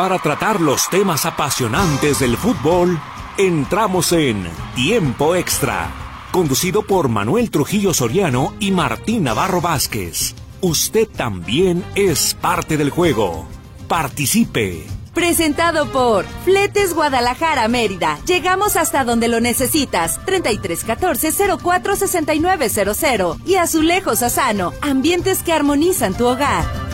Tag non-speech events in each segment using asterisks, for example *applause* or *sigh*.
Para tratar los temas apasionantes del fútbol, entramos en Tiempo Extra, conducido por Manuel Trujillo Soriano y Martín Navarro Vázquez. Usted también es parte del juego. Participe. Presentado por Fletes Guadalajara Mérida. Llegamos hasta donde lo necesitas. 3314 04 6900 y Azulejos Asano. Ambientes que armonizan tu hogar.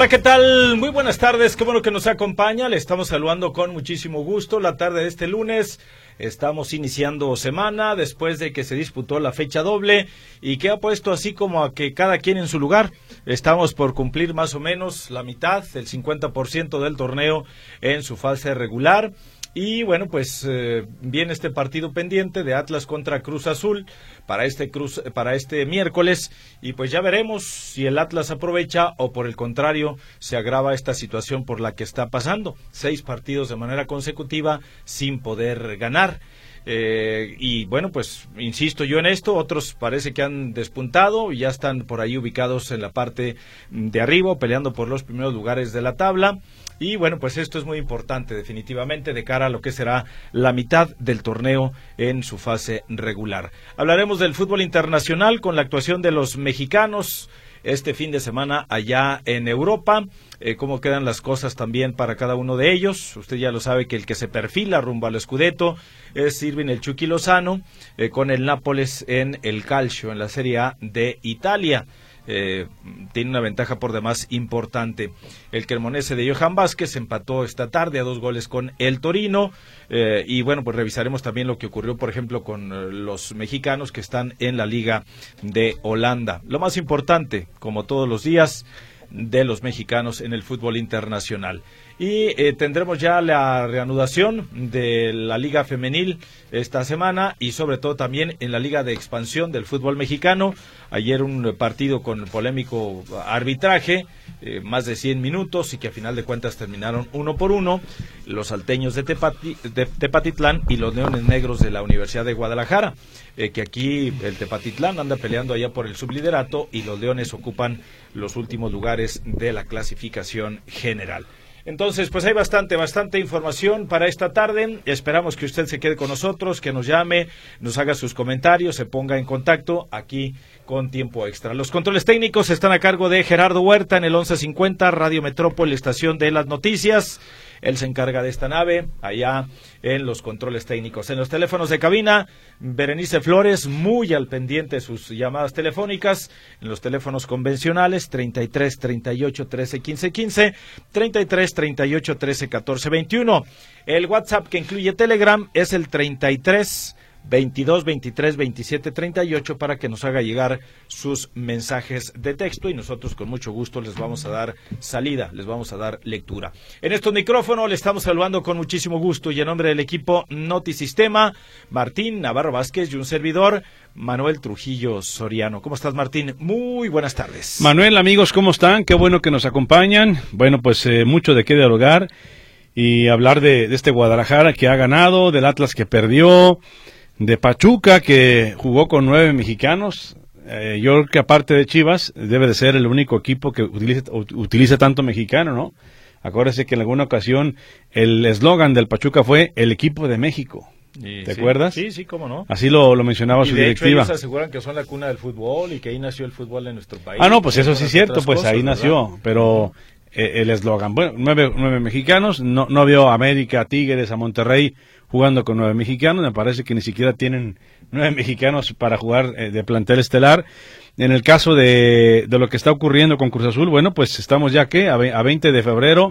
Hola, ¿qué tal? Muy buenas tardes, qué bueno que nos acompaña. Le estamos saludando con muchísimo gusto la tarde de este lunes. Estamos iniciando semana después de que se disputó la fecha doble y que ha puesto así como a que cada quien en su lugar. Estamos por cumplir más o menos la mitad, el 50% del torneo en su fase regular. Y bueno, pues eh, viene este partido pendiente de Atlas contra Cruz Azul para este cruz, para este miércoles y pues ya veremos si el Atlas aprovecha o por el contrario se agrava esta situación por la que está pasando. Seis partidos de manera consecutiva sin poder ganar. Eh, y bueno, pues insisto yo en esto, otros parece que han despuntado y ya están por ahí ubicados en la parte de arriba, peleando por los primeros lugares de la tabla. Y bueno, pues esto es muy importante definitivamente de cara a lo que será la mitad del torneo en su fase regular. Hablaremos del fútbol internacional con la actuación de los mexicanos este fin de semana allá en Europa. Eh, cómo quedan las cosas también para cada uno de ellos. Usted ya lo sabe que el que se perfila rumbo al Scudetto es Irving el Chucky Lozano eh, con el Nápoles en el Calcio en la Serie A de Italia. Eh, tiene una ventaja por demás importante. El Cremonese de Johan Vázquez empató esta tarde a dos goles con el Torino. Eh, y bueno, pues revisaremos también lo que ocurrió, por ejemplo, con eh, los mexicanos que están en la Liga de Holanda. Lo más importante, como todos los días, de los mexicanos en el fútbol internacional. Y eh, tendremos ya la reanudación de la Liga Femenil esta semana y sobre todo también en la Liga de Expansión del fútbol mexicano. Ayer un partido con polémico arbitraje, eh, más de 100 minutos y que a final de cuentas terminaron uno por uno. Los salteños de, Tepatitlán y los Leones Negros de la Universidad de Guadalajara. Eh, que aquí el Tepatitlán anda peleando allá por el subliderato y los Leones ocupan los últimos lugares de la clasificación general. Entonces, pues hay bastante, bastante información para esta tarde. Esperamos que usted se quede con nosotros, que nos llame, nos haga sus comentarios, se ponga en contacto aquí con tiempo extra. Los controles técnicos están a cargo de Gerardo Huerta en el 1150 Radio Metrópoli, estación de las noticias. Él se encarga de esta nave allá en los controles técnicos. En los teléfonos de cabina, Berenice Flores, muy al pendiente sus llamadas telefónicas. En los teléfonos convencionales, 33 38 13 15 15, 33 38 13 14 21. El WhatsApp que incluye Telegram es el 33 22 23 27 38 para que nos haga llegar sus mensajes de texto y nosotros con mucho gusto les vamos a dar salida, les vamos a dar lectura. En estos micrófonos le estamos saludando con muchísimo gusto y en nombre del equipo Notisistema, Martín Navarro Vázquez y un servidor, Manuel Trujillo Soriano. ¿Cómo estás, Martín? Muy buenas tardes. Manuel, amigos, ¿cómo están? Qué bueno que nos acompañan. Bueno, pues eh, mucho de qué dialogar y hablar de, de este Guadalajara que ha ganado, del Atlas que perdió de Pachuca, que jugó con nueve mexicanos. Eh, yo creo que aparte de Chivas, debe de ser el único equipo que utiliza, tanto mexicano, ¿no? Acuérdese que en alguna ocasión el eslogan del Pachuca fue el equipo de México. ¿Te acuerdas? Sí, sí, cómo no. Así lo, lo mencionaba su de directiva. Hecho, ellos aseguran que son la cuna del fútbol y que ahí nació el fútbol en nuestro país. Ah, no, pues eso sí es cierto, pues ahí nació, pero eh, el eslogan, bueno, nueve, nueve mexicanos, no, no vio a América, a Tigres, a Monterrey jugando con nueve mexicanos. Me parece que ni siquiera tienen nueve mexicanos para jugar eh, de plantel estelar. En el caso de, de, lo que está ocurriendo con Cruz Azul, bueno, pues estamos ya que a, a 20 de febrero.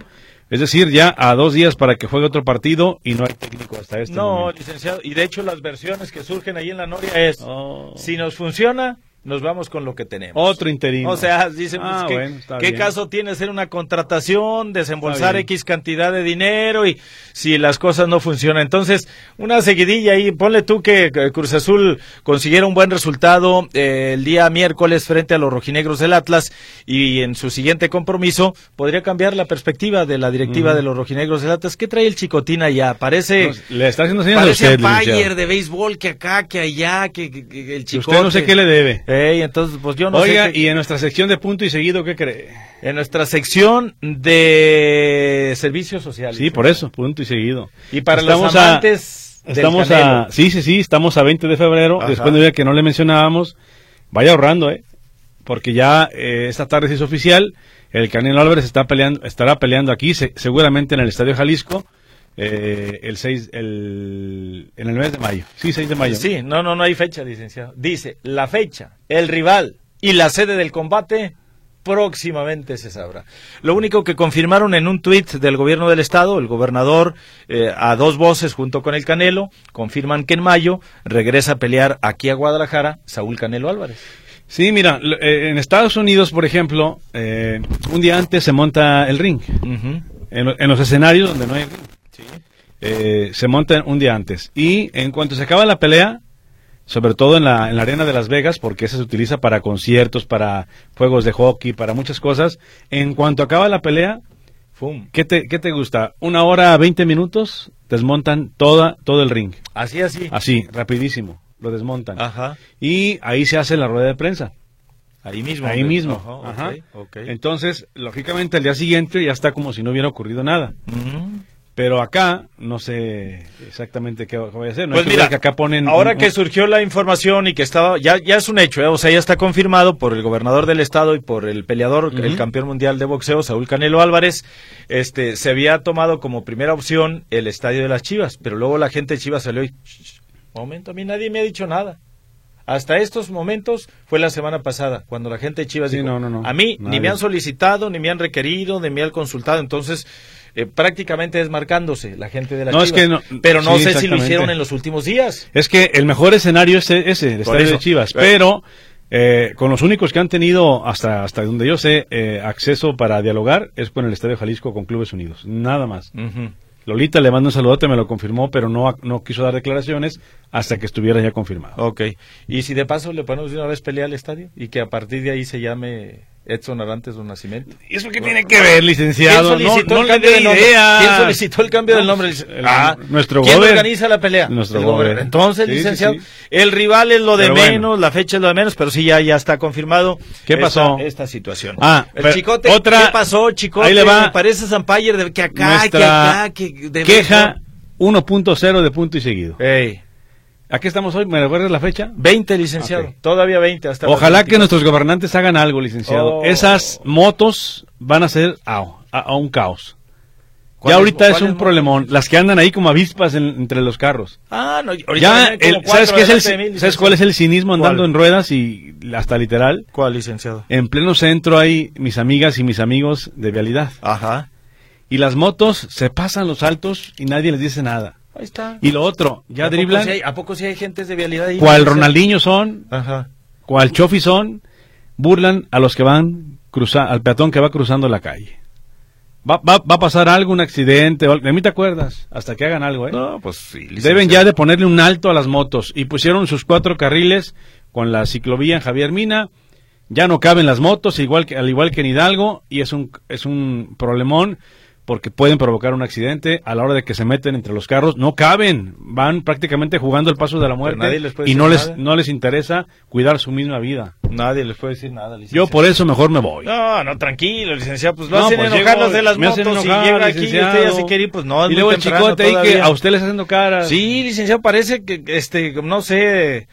Es decir, ya a dos días para que juegue otro partido y no hay técnico hasta este No, licenciado. Y de hecho las versiones que surgen ahí en la Noria es, oh. si nos funciona, nos vamos con lo que tenemos. Otro interino. O sea, dicen, pues, Ah, ¿qué, bueno, está qué caso tiene hacer una contratación, desembolsar. X cantidad de dinero y si las cosas no funcionan? Entonces, una seguidilla ahí, ponle tú que eh, Cruz Azul consiguiera un buen resultado eh, el día miércoles frente a los rojinegros del Atlas y en su siguiente compromiso podría cambiar la perspectiva de la directiva de los rojinegros del Atlas. ¿Qué trae el chicotín allá? Parece... Le está haciendo señas a Parece usted, licenciado. de béisbol que acá, que allá, que, que- que el Que chico. Usted no sé qué le debe. Ey, entonces, pues yo no Oiga, sé. qué- y en nuestra sección de punto y seguido, ¿qué cree? En nuestra sección de servicios sociales. Sí, por eso, punto y seguido. Y para Estamos los a- amantes del Estamos a, sí, sí, sí, estamos a 20 de febrero, Ajá. después de día que no le mencionábamos, vaya ahorrando, ¿eh? Porque ya eh, esta tarde se hizo oficial, el Canelo Álvarez está peleando, estará peleando aquí, se- seguramente en el Estadio Jalisco, eh, el 6, el, en el mes de mayo. Sí, 6 de mayo. Sí, no, no, no hay fecha, licenciado. Dice, la fecha, el rival y la sede del combate próximamente se sabrá. Lo único que confirmaron en un tuit del gobierno del estado, el gobernador eh, a dos voces junto con el Canelo, confirman que en mayo regresa a pelear aquí a Guadalajara Saúl Canelo Álvarez. Sí, mira, eh, en Estados Unidos, por ejemplo, eh, un día antes se monta el ring. En, en los escenarios donde no hay ring. Eh, se monta un día antes. Y en cuanto se acaba la pelea, sobre todo en la, en la arena de Las Vegas, porque esa se utiliza para conciertos, para juegos de hockey, para muchas cosas, en cuanto acaba la pelea, Fum. ¿qué te, qué te gusta? ¿Una hora, 20 minutos? Desmontan toda, todo el ring. Así, así. Así, rapidísimo. Lo desmontan. Ajá. Y ahí se hace la rueda de prensa. Ahí mismo. Ahí hombre. mismo. Ajá, Ajá. ok, ok. Entonces, lógicamente, al día siguiente ya está como si no hubiera ocurrido nada. Pero acá no sé exactamente qué voy a hacer. No Pues mira, que acá ponen. ahora un- que surgió la información y que estaba, ya, ya es un hecho, ¿eh? o sea, ya está confirmado por el gobernador del estado y por el peleador, el campeón mundial de boxeo, Saúl Canelo Álvarez, este, se había tomado como primera opción el estadio de las Chivas, pero luego la gente de Chivas salió y, "Shh, momento, a mí nadie me ha dicho nada. Hasta estos momentos fue la semana pasada, cuando la gente de Chivas Sí, dijo, no, no, no. a mí ni me han solicitado, ni me han requerido, ni me han consultado, entonces eh, prácticamente desmarcándose la gente de las No, es Chivas. que no- pero no sí, sé si lo hicieron en los últimos días. Es que el mejor escenario es e- ese, el estadio de Chivas. Pero eh, con los únicos que han tenido, hasta, hasta donde yo sé, eh, acceso para dialogar es con el Estadio Jalisco con Clubes Unidos. Nada más. Lolita le mando un saludote, me lo confirmó, pero no, no quiso dar declaraciones hasta que estuviera ya confirmado. Ok. Y si de paso le ponemos de una vez pelea al estadio y que a partir de ahí se llame Edson Arantes o Nacimiento. ¿Y eso qué tiene que ver, licenciado? ¿Quién solicitó no, el cambio le del nombre? idea. ¿Quién solicitó el cambio del No, nombre? pues, el- Ah, nuestro ¿Quién gober. organiza la pelea? Nuestro El gober. gober. Entonces, Sí, licenciado, sí. el rival es lo de Pero bueno. menos, la fecha es lo de menos, pero sí ya, ya está confirmado. ¿Qué esta- pasó? Esta, situación. Ah, el pero chicote, otra- ¿qué pasó, chicote? ahí le va. Me parece Zampayer de que acá, que acá, que de Queja 1.0 de punto y seguido. Ey, Aquí estamos hoy, ¿me recuerdas la fecha? 20, licenciado. Todavía 20 hasta Ojalá que 22. nuestros gobernantes hagan algo, licenciado. Oh. Esas motos van a ser a, a- a un caos. ¿Cuáles- Ya ahorita es un problemón. Las que andan ahí como avispas en- entre los carros. Ah, no, ahorita Ya, el- ¿sabes, qué es el, ¿sabes cuál es el cinismo andando ¿Cuál? en ruedas y hasta literal? ¿Cuál, licenciado? En pleno centro hay mis amigas y mis amigos de vialidad. Ajá. Y las motos se pasan los altos y nadie les dice nada. Ahí está. Y lo otro, ¿A ya poco driblan. hay- ¿A poco sí hay gentes de vialidad ahí? Ronaldinho son, Ajá. cual Chofi son, burlan a los que van cruza, al peatón que va cruzando la calle. Va, va, va a pasar algo, un accidente, o algo. de mí te acuerdas, hasta que hagan algo, ¿eh? No, pues sí. Deben ya de ponerle un alto a las motos y pusieron sus cuatro carriles con la ciclovía en Javier Mina. Ya no caben las motos, igual que, al igual que en Hidalgo, y es un, es un problemón porque pueden provocar un accidente a la hora de que se meten entre los carros. No caben, van prácticamente jugando el paso de la muerte nadie les puede y no les, nada. no les interesa cuidar su misma vida. Nadie les puede decir nada, licenciado. Yo por eso mejor me voy. No, no, tranquilo, licenciado. Pues lo No, hacen pues enojar los de las motos hacen y enojar, llega aquí y licenciado. usted ya se quiere ir, pues no, es y luego el chicote ahí que a usted les haciendo cara. Sí, licenciado, parece que, este, no sé,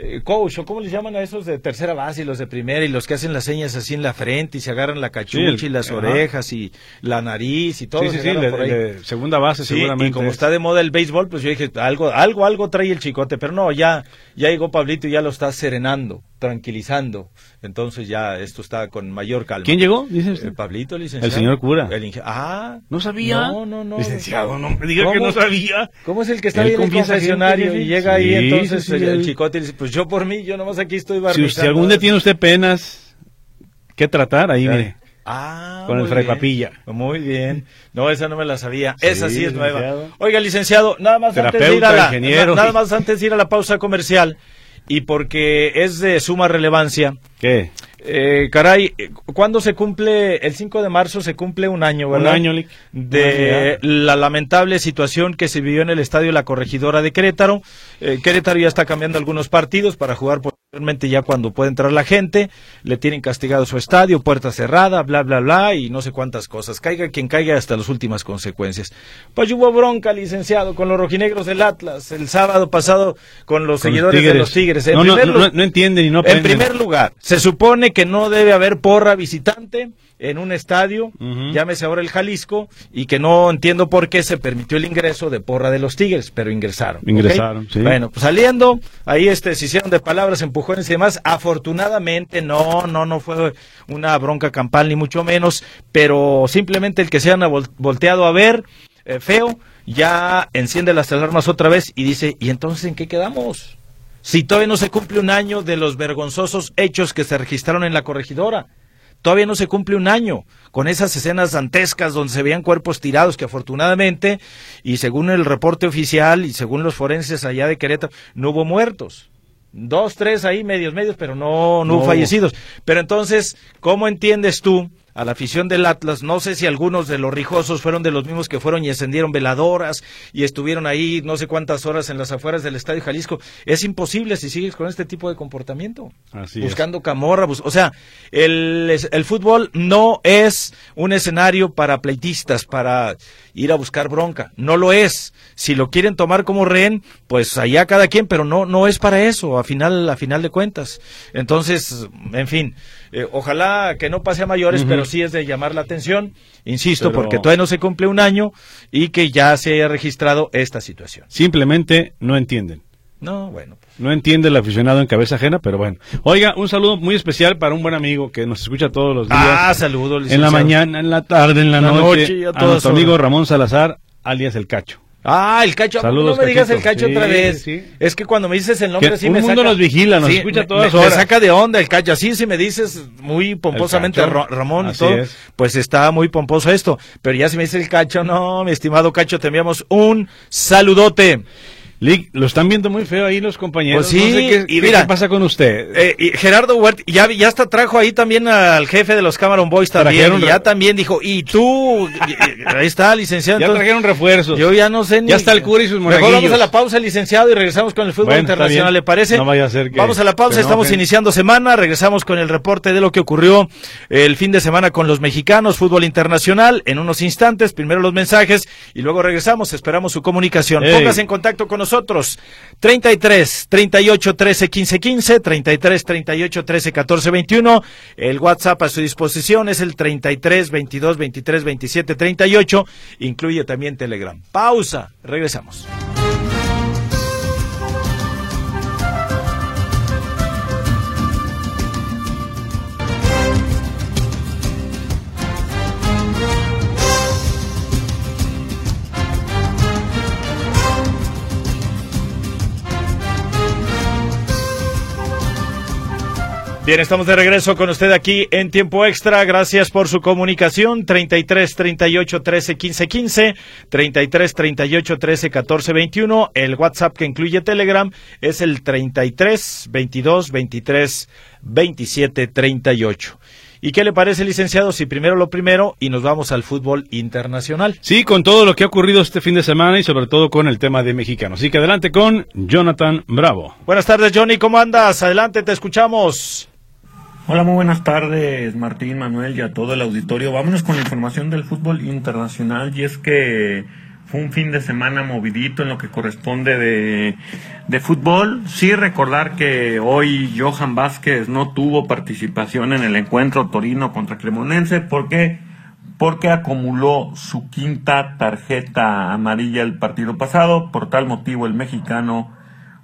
eh, coach, o cómo les llaman a esos de tercera base y los de primera y los que hacen las señas así en la frente y se agarran la cachucha Sí, el- y las ajá. orejas y la nariz y todo. Sí, se sí, sí, agarran le- por ahí. le- segunda base Sí, seguramente. y como es. está de moda el béisbol, pues yo dije, algo, algo, algo trae el chicote, pero no, ya, ya llegó Pablito y ya lo está serenando. Tranquilizando. Entonces ya esto está con mayor calma. ¿Quién llegó? Dice Eh, Pablito, licenciado. El señor cura. El ah, ¿No sabía? No, no, no. Licenciado, no me diga que no sabía. ¿Cómo es el que está ahí en el confesionario y llega ahí entonces sí, sí, el, el chicote y dice, pues yo por mí, yo nomás aquí estoy Si barrizando. usted algún día tiene usted penas que tratar, ahí mire, Ah, con el bien. Muy bien. No, esa no me la sabía. Sí, esa sí es nueva. Oiga, licenciado, nada más antes de ir a la, nada más antes de ir a la pausa comercial y porque es de suma relevancia. ¿Qué? Eh, caray, ¿cuándo se cumple? El 5 de marzo se cumple un año, ¿verdad? Un año, de la lamentable situación que se vivió en el estadio La Corregidora de Querétaro. Eh, Querétaro ya está cambiando algunos partidos para jugar posteriormente ya cuando puede entrar la gente. Le tienen castigado su estadio, puerta cerrada, bla, bla, bla, y no sé cuántas cosas. Caiga quien caiga hasta las últimas consecuencias. Pues hubo bronca, licenciado, con los rojinegros del Atlas el sábado pasado con los Con seguidores de los Tigres. En No, no, no, no, entienden y no en aprenden. primer lugar, se supone que no debe haber porra visitante en un estadio, llámese ahora el Jalisco, y que no entiendo por qué se permitió el ingreso de porra de los Tigres, pero ingresaron. Ingresaron, sí. Bueno, pues saliendo, ahí este, se hicieron de palabras, empujones y demás. Afortunadamente, no, no, no fue una bronca campal, ni mucho menos, pero simplemente el que se han vol- volteado a ver, eh, feo, ya enciende las alarmas otra vez y dice, ¿y entonces en qué quedamos? Si todavía no se cumple un año de los vergonzosos hechos que se registraron en la corregidora. Todavía no se cumple un año con esas escenas dantescas donde se veían cuerpos tirados que afortunadamente, y según el reporte oficial y según los forenses allá de Querétaro, no hubo muertos. Dos, tres ahí, medios, medios, pero no, no, No fallecidos. Pero entonces, ¿cómo entiendes tú a la afición del Atlas? No sé si algunos de los rijosos fueron de los mismos que fueron y encendieron veladoras y estuvieron ahí no sé cuántas horas en las afueras del Estadio Jalisco. Es imposible si sigues con este tipo de comportamiento. Así es. buscando camorra. bus- o sea, el, el fútbol no es un escenario para pleitistas, para ir a buscar bronca. No lo es. Si lo quieren tomar como rehén, pues allá cada quien, pero no, no es para eso, a final, a final de cuentas. Entonces, en fin, eh, ojalá que no pase a mayores, pero sí es de llamar la atención, insisto, Pero- porque todavía no se cumple un año y que ya se haya registrado esta situación. Simplemente no entienden. No, bueno. No entiende el aficionado en cabeza ajena, pero bueno. Oiga, un saludo muy especial para un buen amigo que nos escucha todos los días. Ah, saludos, en la mañana, en la tarde, en la, La noche. noche a a nuestro amigo. Ramón Salazar, alias El Cacho. Ah, el cacho. ¿A poco Saludos, no me digas el cacho Sí, otra vez. sí. Es que cuando me dices el nombre Que sí un me mundo saca. nos vigila, nos escucha todas me, horas. Me saca de onda el cacho. Así si me dices muy pomposamente. Ra- Ramón y Así todo, es. pues está muy pomposo esto. Pero ya si me dice el cacho, no, mi estimado cacho, te enviamos un saludote. Lick, lo están viendo muy feo ahí los compañeros. Pues sí, No sé qué, y qué- mira, qué pasa con usted. Eh, y Gerardo Huerta, ya, ya hasta trajo ahí también al jefe de los Cameron Boys también. Y ya también dijo, y tú, ahí está, licenciado. ya entonces- trajeron refuerzos. Yo ya no sé ni. Ya está el cura y sus Mejor vamos a la pausa, licenciado, y regresamos con el fútbol Bueno, internacional. ¿le parece? No vaya a ser que Vamos a la pausa, estamos iniciando semana, regresamos con el reporte de lo que ocurrió el fin de semana con los mexicanos, fútbol internacional, en unos instantes, primero los mensajes y luego regresamos, esperamos su comunicación. Ey. Póngase en contacto con nosotros, 33 38 13 15 15, 33 38 13 14 21, el WhatsApp a su disposición es el 33 22 23 27 38, incluye también Telegram. Pausa, regresamos. Bien, estamos de regreso con usted aquí en tiempo extra. Gracias por su comunicación. 33 38 13 15 15, 33 38 13 14 21. El WhatsApp que incluye Telegram es el 33 22 23 27 38. ¿Y qué le parece, licenciado, si primero lo primero y nos vamos al fútbol internacional? Sí, con todo lo que ha ocurrido este fin de semana y sobre todo con el tema de mexicanos. Así que adelante con Jonathan Bravo. Buenas tardes, Johnny. ¿Cómo andas? Adelante, te escuchamos. Hola, muy buenas tardes, Martín, Manuel y a todo el auditorio. Vámonos con la información del fútbol internacional y es que fue un fin de semana movidito en lo que corresponde de, de fútbol. Sí recordar que hoy Johan Vázquez no tuvo participación en el encuentro Torino contra Cremonense porque porque acumuló su quinta tarjeta amarilla el partido pasado. Por tal motivo el mexicano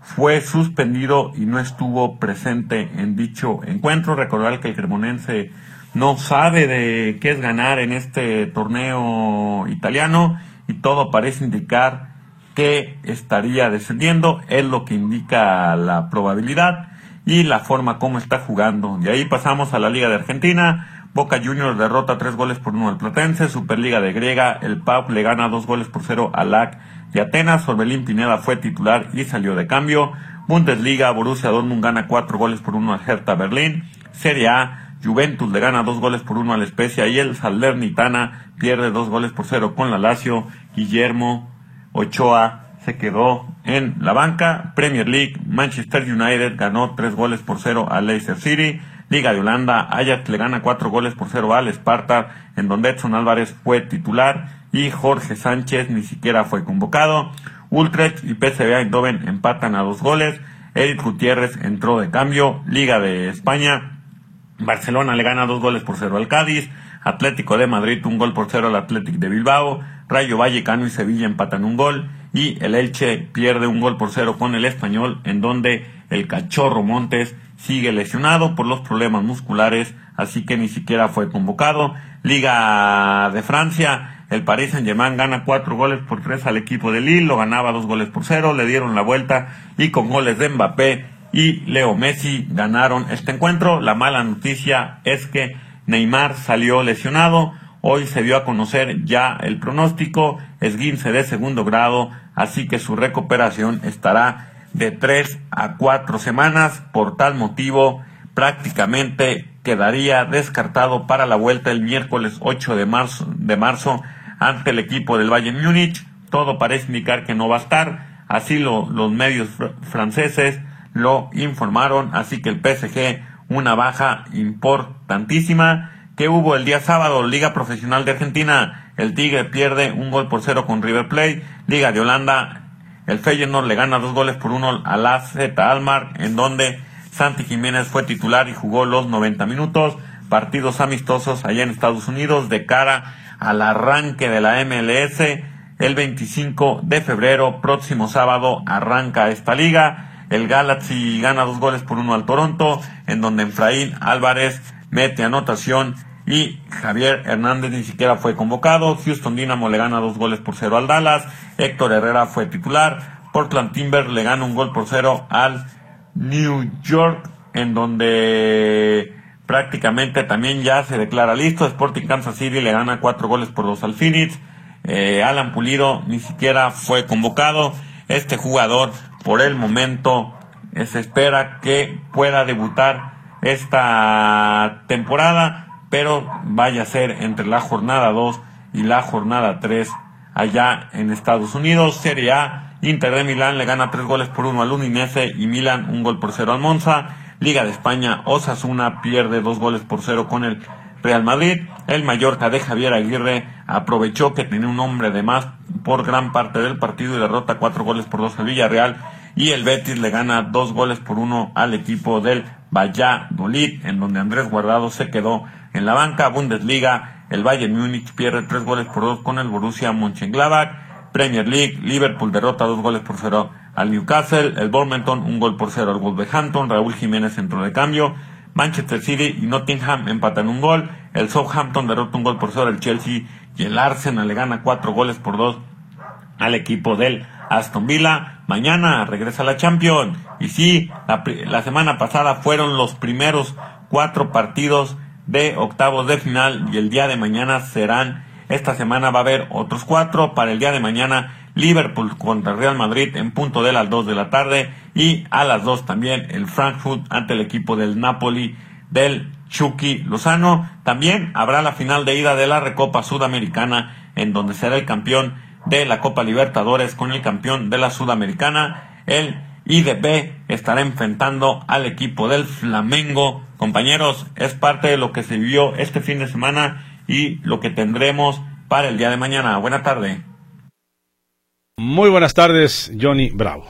fue suspendido y no estuvo presente en dicho encuentro. Recordar que el cremonense no sabe de qué es ganar en este torneo italiano y todo parece indicar que estaría descendiendo, es lo que indica la probabilidad y la forma como está jugando. De ahí pasamos a la Liga de Argentina. Boca Juniors derrota tres goles por uno al Platense. Superliga de Griega, el PAUC le gana dos goles por cero al LAC de Atenas. Orbelín Pineda fue titular y salió de cambio. Bundesliga, Borussia Dortmund gana cuatro goles por uno al Hertha Berlín. Serie A, Juventus le gana dos goles por uno al Spezia y el Salernitana pierde dos goles por cero con la Lazio. Guillermo Ochoa se quedó en la banca. Premier League, Manchester United ganó tres goles por cero al Leicester City. Liga de Holanda, Ajax le gana cuatro goles por cero al Sparta, en donde Edson Álvarez fue titular y Jorge Sánchez ni siquiera fue convocado. Utrecht y PSV Eindhoven empatan a dos goles. Eric Gutiérrez entró de cambio. Liga de España, Barcelona le gana dos goles por cero al Cádiz. Atlético de Madrid un gol por cero al Atlético de Bilbao. Rayo Vallecano y Sevilla empatan un gol y el Elche pierde un gol por cero con el español en donde el cachorro Montes sigue lesionado por los problemas musculares, así que ni siquiera fue convocado. Liga de Francia, el Paris Saint Germain gana cuatro goles por tres al equipo de Lille, lo ganaba dos goles por cero, le dieron la vuelta y con goles de Mbappé y Leo Messi ganaron este encuentro. La mala noticia es que Neymar salió lesionado, Hoy se dio a conocer ya el pronóstico, esguince de segundo grado, así que su recuperación estará de tres a cuatro semanas. Por tal motivo, prácticamente quedaría descartado para la vuelta el miércoles 8 de marzo, de marzo ante el equipo del Bayern Múnich. Todo parece indicar que no va a estar. Así lo, los medios franceses lo informaron. Así que el PSG, una baja importantísima que hubo el día sábado, Liga Profesional de Argentina, el Tigre pierde un gol por cero con River Plate, Liga de Holanda, el Feyenoord le gana dos goles por uno a la Z Almar, en donde Santi Jiménez fue titular y jugó los 90 minutos, partidos amistosos allá en Estados Unidos de cara al arranque de la MLS, el 25 de febrero, próximo sábado, arranca esta liga, el Galaxy gana dos goles por uno al Toronto, en donde Efraín Álvarez mete anotación y Javier Hernández ni siquiera fue convocado. Houston Dynamo le gana dos goles por cero al Dallas. Héctor Herrera fue titular. Portland Timber le gana un gol por cero al New York, en donde prácticamente también ya se declara listo. Sporting Kansas City le gana cuatro goles por dos al Phoenix. Eh, Alan Pulido ni siquiera fue convocado. Este jugador por el momento se espera que pueda debutar esta temporada, pero vaya a ser entre la jornada 2 y la jornada 3 allá en Estados Unidos. Serie A, Inter de Milán le gana 3 goles por 1 al Udinese y Milán un gol por 0 al Monza. Liga de España, Osasuna pierde 2 goles por 0 con el Real Madrid. El Mallorca de Javier Aguirre aprovechó que tenía un hombre de más por gran parte del partido y derrota 4 goles por 2 al Villarreal. Y el Betis le gana 2 goles por 1 al equipo del Valladolid, en donde Andrés Guardado se quedó en la banca. Bundesliga, el Bayern Múnich pierde tres goles por dos con el Borussia Mönchengladbach. Premier League, Liverpool derrota dos goles por cero al Newcastle. El Bournemouth un gol por cero al Wolverhampton. Raúl Jiménez entró de cambio. Manchester City y Nottingham empatan un gol. El Southampton derrota un gol por cero al Chelsea. Y el Arsenal le gana cuatro goles por dos al equipo del Aston Villa. Mañana regresa la Champions. Y sí, la, semana pasada fueron los primeros cuatro partidos de octavos de final y el día de mañana serán, esta semana va a haber otros cuatro. Para el día de mañana, Liverpool contra Real Madrid en punto de las dos de la tarde y a las dos también el Frankfurt ante el equipo del Napoli del Chucky Lozano. También habrá la final de ida de la Recopa Sudamericana en donde será el campeón de la Copa Libertadores con el campeón de la Sudamericana. El IDB estará enfrentando al equipo del Flamengo. Compañeros, es parte de lo que se vivió este fin de semana y lo que tendremos para el día de mañana. Buena tarde. Muy buenas tardes, Johnny Bravo.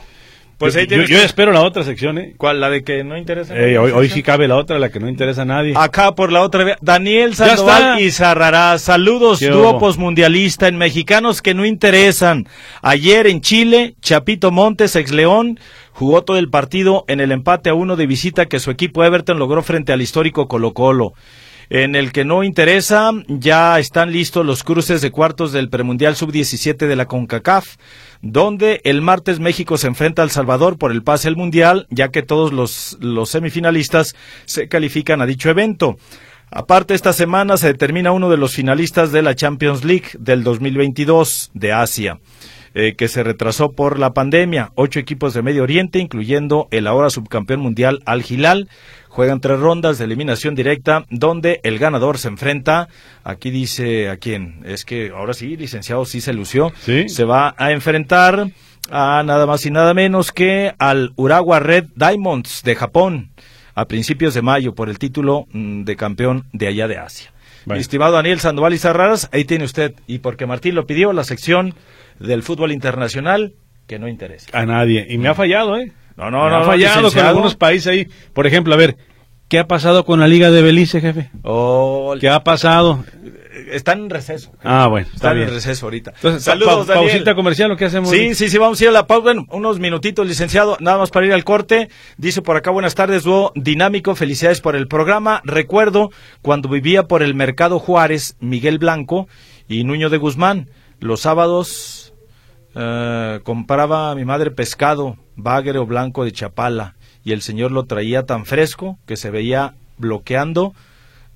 Pues yo, ahí tienes yo- yo que- espero la otra sección, ¿eh? ¿Cuál? ¿La de que no interesa? Eh, hoy, hoy sí cabe la otra, la que no interesa a nadie. Acá por la otra Daniel Sandoval y Zarrará. Saludos, ¿Qué dúo hubo? posmundialista en mexicanos que no interesan. Ayer en Chile, Chapito Montes, ex León, jugó todo el partido en el empate a uno de visita que su equipo Everton logró frente al histórico Colo Colo. En el que no interesa, ya están listos los cruces de cuartos del premundial sub-17 de la CONCACAF, donde el martes México se enfrenta al Salvador por el pase al mundial, ya que todos los, los semifinalistas se califican a dicho evento. Aparte, esta semana se determina uno de los finalistas de la Champions League del 2022 de Asia, eh, que se retrasó por la pandemia. Ocho equipos de Medio Oriente, incluyendo el ahora subcampeón mundial Al Hilal, juegan tres rondas de eliminación directa, donde el ganador se enfrenta. Aquí dice a quién. Es que ahora sí, licenciado, sí se lució. Sí. Se va a enfrentar a nada más y nada menos que al Urawa Red Diamonds de Japón a principios de mayo por el título mm, de campeón de allá de Asia. Bueno. Mi estimado Daniel Sandoval y Sarraras, ahí tiene usted, y porque Martín lo pidió, la sección del fútbol internacional que no interesa. A nadie. Y me ha fallado, ¿eh? No, no, Me no, ha fallado con licenciado. algunos países ahí. Por ejemplo, a ver, ¿qué ha pasado con la Liga de Belice, jefe? Oh, ¿Qué ha pasado? Están en receso. Ah, bueno, está Están bien. en receso ahorita. Entonces, Saludos, pa- Daniel. pausita comercial, ¿o qué hacemos? Sí, sí, sí, vamos a ir a la pausa. Bueno, unos minutitos, licenciado, nada más para ir al corte. Dice por acá, buenas tardes, dúo dinámico, felicidades por el programa. Recuerdo cuando vivía por el Mercado Juárez, Miguel Blanco y Nuño de Guzmán. Los sábados eh, compraba a mi madre pescado, bagre o blanco de Chapala, y el señor lo traía tan fresco que se veía bloqueando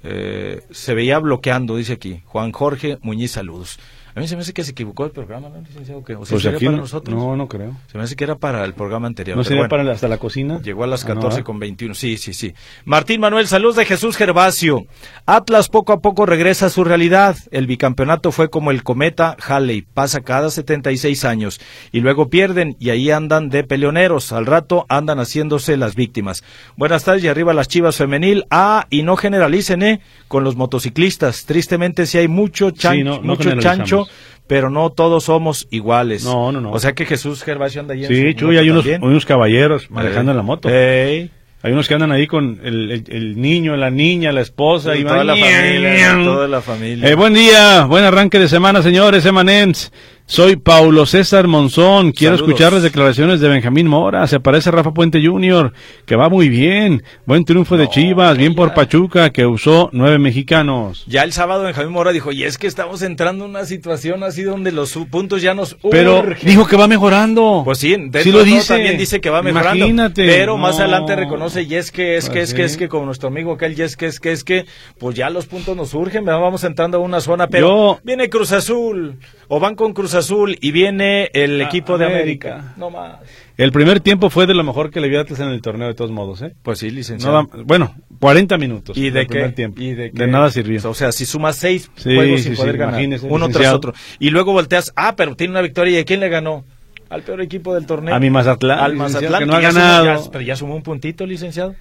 eh, se veía bloqueando, dice aquí. Juan Jorge Muñiz, saludos. A mí se me hace que se equivocó el programa, ¿no, licenciado? O sea, Pues ¿sería para no, nosotros? no, no creo. Se me hace que era para el programa anterior. ¿No sería bueno. para hasta la cocina? Llegó a las Ah, no, 14 ¿eh? con 21. Sí, sí, sí. Martín Manuel, saludos de Jesús Gervasio. Atlas poco a poco regresa a su realidad. El bicampeonato fue como el cometa Halley. Pasa cada 76 años. Y luego pierden y ahí andan de peleoneros. Al rato andan haciéndose las víctimas. Buenas tardes y arriba las chivas femenil. Ah, y no generalicen, ¿eh? Con los motociclistas. Tristemente sí hay mucho, chan- Sí, no- no mucho chancho. Pero no todos somos iguales. No, no, no. O sea que Jesús Gervasio anda ahí en Sí, su Chuy, hay unos, unos caballeros manejando Eh, en la moto. ey. Hay unos que andan ahí con el, el- el niño, la niña, la esposa. Sí, y toda van- la familia, toda la familia. Eh, buen día, buen arranque de semana, señores Emanems. Soy Paulo César Monzón. Quiero Saludos. escuchar las declaraciones de Benjamín Mora. Se aparece Rafa Puente Jr., que va muy bien. Buen triunfo de Chivas, bien por. Pachuca, que usó nueve mexicanos. Ya el sábado Benjamín Mora dijo, y es que estamos entrando en una situación así donde los puntos ya nos Pero urgen". dijo que va mejorando. Pues sí, Sí lo dice. también dice que va mejorando. Imagínate. Pero más adelante reconoce, y es que, es que, Pues es que, es que, como nuestro amigo aquel, y es que, es que, es que, pues ya los puntos nos surgen, vamos entrando a una zona, pero Yo- viene Cruz Azul, o van con Cruz Azul, y viene el Ah, equipo de América. América. No más. El primer tiempo fue de lo mejor que le vio a Atlas en el torneo, de todos modos. ¿eh? Pues sí, licenciado. bueno, 40 minutos. ¿Y de qué? tiempo. ¿Y de, de qué? nada sirvió. O sea, si sumas seis Sí, juegos sí, sin sí, poder ganar, imagínese, uno tras otro. Y luego volteas, ah, pero tiene una victoria, ¿y a quién le ganó? Al peor equipo del torneo. A mi Mazatlán, Al Mazatlán, que no ha ya sumó- ganado. ya- pero ya sumó un puntito, licenciado.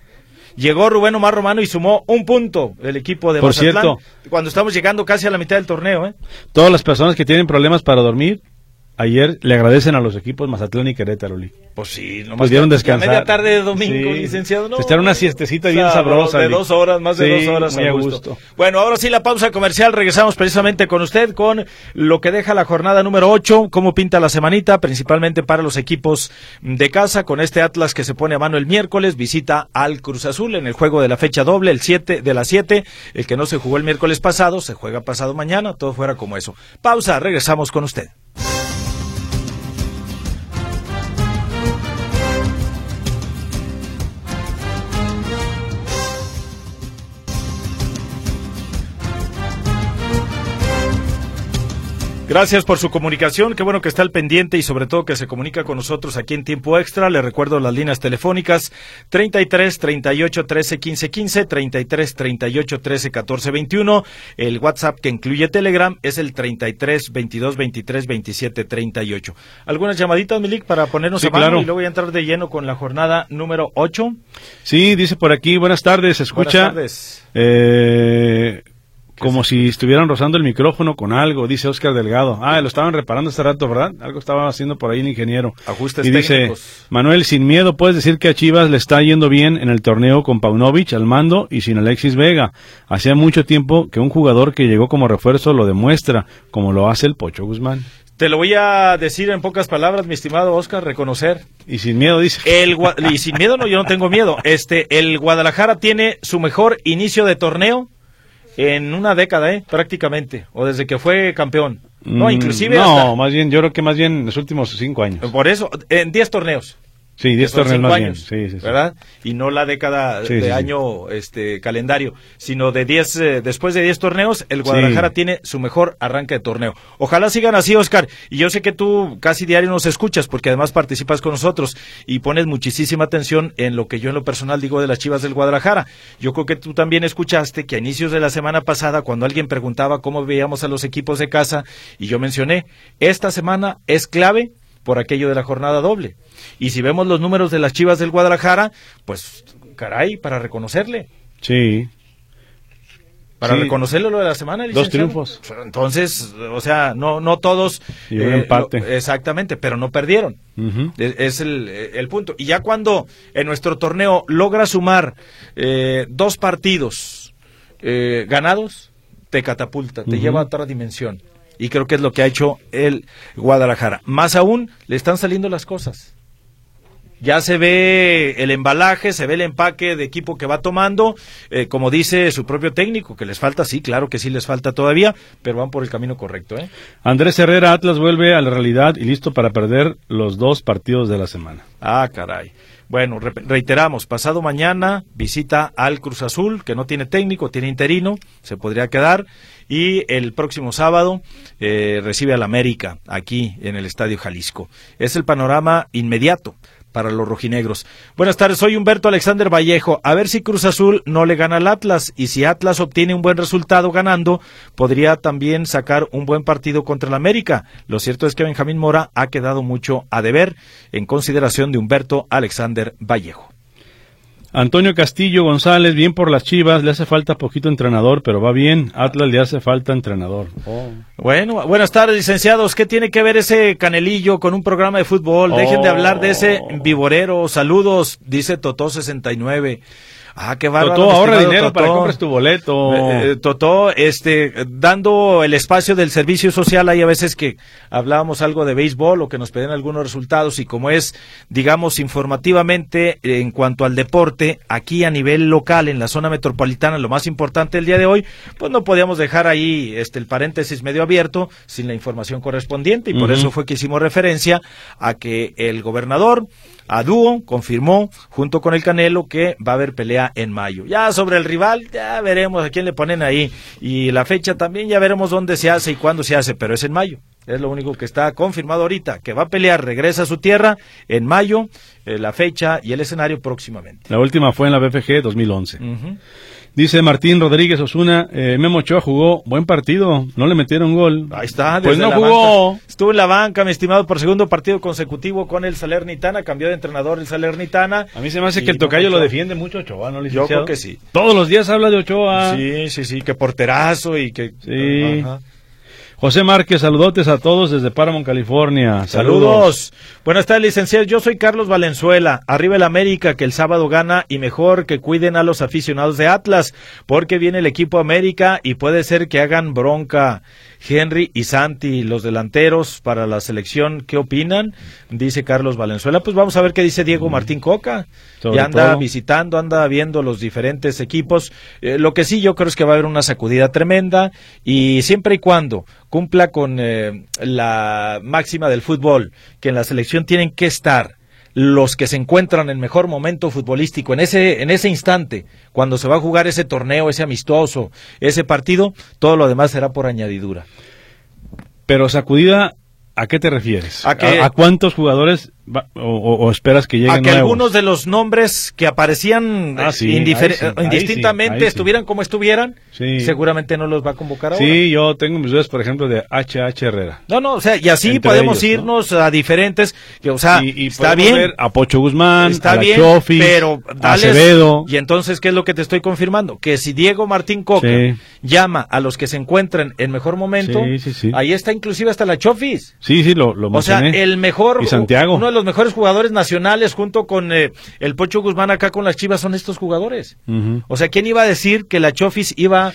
Llegó Rubén Omar Romano y sumó un punto el equipo de Por Mazatlán. cierto. Cuando estamos llegando casi a la mitad del torneo, ¿eh? Todas las personas que tienen problemas para dormir, ayer le agradecen a los equipos Mazatlán y Querétaro. Lee. Pues sí, nomás Pudieron que- descansar. media tarde de domingo, Sí. licenciado. No, Se echaron una siestecita bien sabrosa, De Lee. dos horas, más de Sí, dos horas. muy a a gusto. gusto. Bueno, ahora sí la pausa comercial. Regresamos precisamente con usted con lo que deja la jornada número 8, cómo pinta la semanita, principalmente para los equipos de casa, con este Atlas que se pone a mano el miércoles, visita al Cruz Azul en el juego de la fecha doble, el 7 de las 7, el que no se jugó el miércoles pasado, se juega pasado mañana, todo fuera como eso. Pausa, regresamos con usted. Gracias por su comunicación, qué bueno que está al pendiente y sobre todo que se comunica con nosotros aquí en tiempo extra. Le recuerdo las líneas telefónicas 33 38 13 15 15, 33 38 13 14 21. El WhatsApp que incluye Telegram es el 33 22 23 27 38. ¿Algunas llamaditas, Milik, para ponernos Sí, a mano claro. y luego voy a entrar de lleno con la jornada número 8? Sí, dice por aquí, buenas tardes, escucha. Buenas tardes. Eh, como si estuvieran rozando el micrófono con algo, dice Oscar Delgado. Ah, lo estaban reparando hace rato, ¿verdad? Algo estaba haciendo por ahí el ingeniero. Ajustes y dice, técnicos. Manuel, sin miedo, puedes decir que a Chivas le está yendo bien en el torneo con Paunovic al mando y sin Alexis Vega. Hacía mucho tiempo que un jugador que llegó como refuerzo lo demuestra, como lo hace el Pocho Guzmán. Te lo voy a decir en pocas palabras, mi estimado Oscar, reconocer. Y sin miedo, dice. El y sin miedo, no, yo no tengo miedo. Este, el Guadalajara tiene su mejor inicio de torneo en una década, ¿eh? Prácticamente. O desde que fue campeón. No, Mm, inclusive No, hasta- más bien, yo creo que más bien en los últimos cinco años. Por eso, en 10 torneos. Sí, que 10 son torneos más años, bien. Sí, sí, sí. ¿verdad? Y no la década Sí, de año este calendario, sino de 10 eh, después de 10 torneos, el Guadalajara tiene su mejor arranque de torneo. Ojalá sigan así, Oscar. Y yo sé que tú casi diario nos escuchas porque además participas con nosotros y pones muchísima atención en lo que yo en lo personal digo de las Chivas del Guadalajara. Yo creo que tú también escuchaste que a inicios de la semana pasada cuando alguien preguntaba cómo veíamos a los equipos de casa y yo mencioné, esta semana es clave por aquello de la jornada doble. Y si vemos los números de las Chivas del Guadalajara, pues caray, para reconocerle, Sí. para Sí. reconocerle lo de la semana. Dos triunfos. Entonces, o sea, no no todos Y un empate. lo- exactamente, pero no perdieron. Es es el, el punto. Y ya cuando en nuestro torneo logra sumar eh, dos partidos eh, ganados, te catapulta, te lleva a otra dimensión. Y creo que es lo que ha hecho el Guadalajara. Más aún, le están saliendo las cosas. Ya se ve el embalaje, se ve el empaque de equipo que va tomando, eh, como dice su propio técnico, que les falta, sí, claro que sí les falta todavía, pero van por el camino correcto. ¿eh? Andrés Herrera, Atlas vuelve a la realidad y listo para perder los dos partidos de la semana. Ah, caray. Bueno, re- reiteramos, pasado mañana visita al Cruz Azul, que no tiene técnico, tiene interino, se podría quedar, y el próximo sábado eh, recibe al América aquí en el Estadio Jalisco. Es el panorama inmediato para los rojinegros. Buenas tardes, soy Humberto Alexander Vallejo. A ver si Cruz Azul no le gana al Atlas y si Atlas obtiene un buen resultado ganando, podría también sacar un buen partido contra el América. Lo cierto es que Benjamín Mora ha quedado mucho a deber en consideración de Humberto Alexander Vallejo. Antonio Castillo González, bien por las Chivas, le hace falta poquito entrenador, pero va bien. Atlas le hace falta entrenador. Bueno, buenas tardes, licenciados. ¿Qué tiene que ver ese canelillo con un programa de fútbol? Dejen de Oh. hablar de ese viborero. Saludos, dice Totó69. Ah, qué bárbaro. Totó, ahorra dinero para que compres tu boleto. Eh, eh, Totó, este, dando el espacio del servicio social, hay a veces que hablábamos algo de béisbol o que nos pedían algunos resultados y como es, digamos, informativamente en cuanto al deporte, aquí a nivel local, en la zona metropolitana, lo más importante el día de hoy, pues no podíamos dejar ahí este, el paréntesis medio abierto sin la información correspondiente y por eso fue que hicimos referencia a que el gobernador, a dúo, confirmó junto con el Canelo que va a haber pelea en mayo. Ya sobre el rival, ya veremos a quién le ponen ahí. Y la fecha también ya veremos dónde se hace y cuándo se hace, pero es en mayo. Es lo único que está confirmado ahorita, que va a pelear, regresa a su tierra en mayo, eh, la fecha y el escenario próximamente. La última fue en la BFG 2011. Ujú. Dice Martín Rodríguez Osuna, eh, Memo Ochoa jugó buen partido, no le metieron gol. Ahí está, Pues desde no la jugó. banca. Estuvo en la banca, mi estimado, por segundo partido consecutivo con el Salernitana, cambió de entrenador el Salernitana. A mí se me hace que el no tocayo lo defiende mucho Ochoa, ¿no, Yo licenciado? creo que sí. Todos los días habla de Ochoa. Sí, sí, sí, que porterazo y que... Sí. Ajá. José Márquez, saludotes a todos desde Paramount, California. Saludos. Buenas tardes, licenciado. Yo soy Carlos Valenzuela. Arriba el América, que el sábado gana y mejor que cuiden a los aficionados de Atlas, porque viene el equipo América y puede ser que hagan bronca. Henry y Santi, los delanteros para la selección, ¿qué opinan? Dice Carlos Valenzuela. Pues vamos a ver qué dice Diego Martín Coca. Sobre ya anda todo. visitando, anda viendo los diferentes equipos. Eh, lo que sí yo creo es que va a haber una sacudida tremenda y siempre y cuando cumpla con eh, la máxima del fútbol, que en la selección tienen que estar los que se encuentran en mejor momento futbolístico en ese en ese instante cuando se va a jugar ese torneo ese amistoso ese partido todo lo demás será por añadidura Pero sacudida, ¿a qué te refieres? ¿A qué? ¿A, cuántos jugadores o, esperas que lleguen a que algunos de los nombres que aparecían ah, indistintamente estuvieran como estuvieran, seguramente no los va a convocar ahora. Sí, yo tengo mis dudas, por ejemplo, de HH Herrera. No, no, o sea, y así podemos irnos a diferentes, que, o sea, y, está bien. a Pocho Guzmán, está a bien, pero a Acevedo. Y entonces, ¿qué es lo que te estoy confirmando? Que si Diego Martín Coca llama a los que se encuentren en mejor momento, ahí está inclusive hasta la Chofis. Sí, sí, lo, lo O sea, el mejor, y Santiago. uno de los mejores jugadores nacionales junto con eh, el Pocho Guzmán acá con las Chivas son estos jugadores. O sea, ¿quién iba a decir que la Chofis iba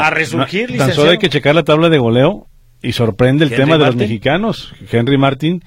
a resurgir? Tan solo hay que checar la tabla de goleo y sorprende el tema de los mexicanos. Henry Martin,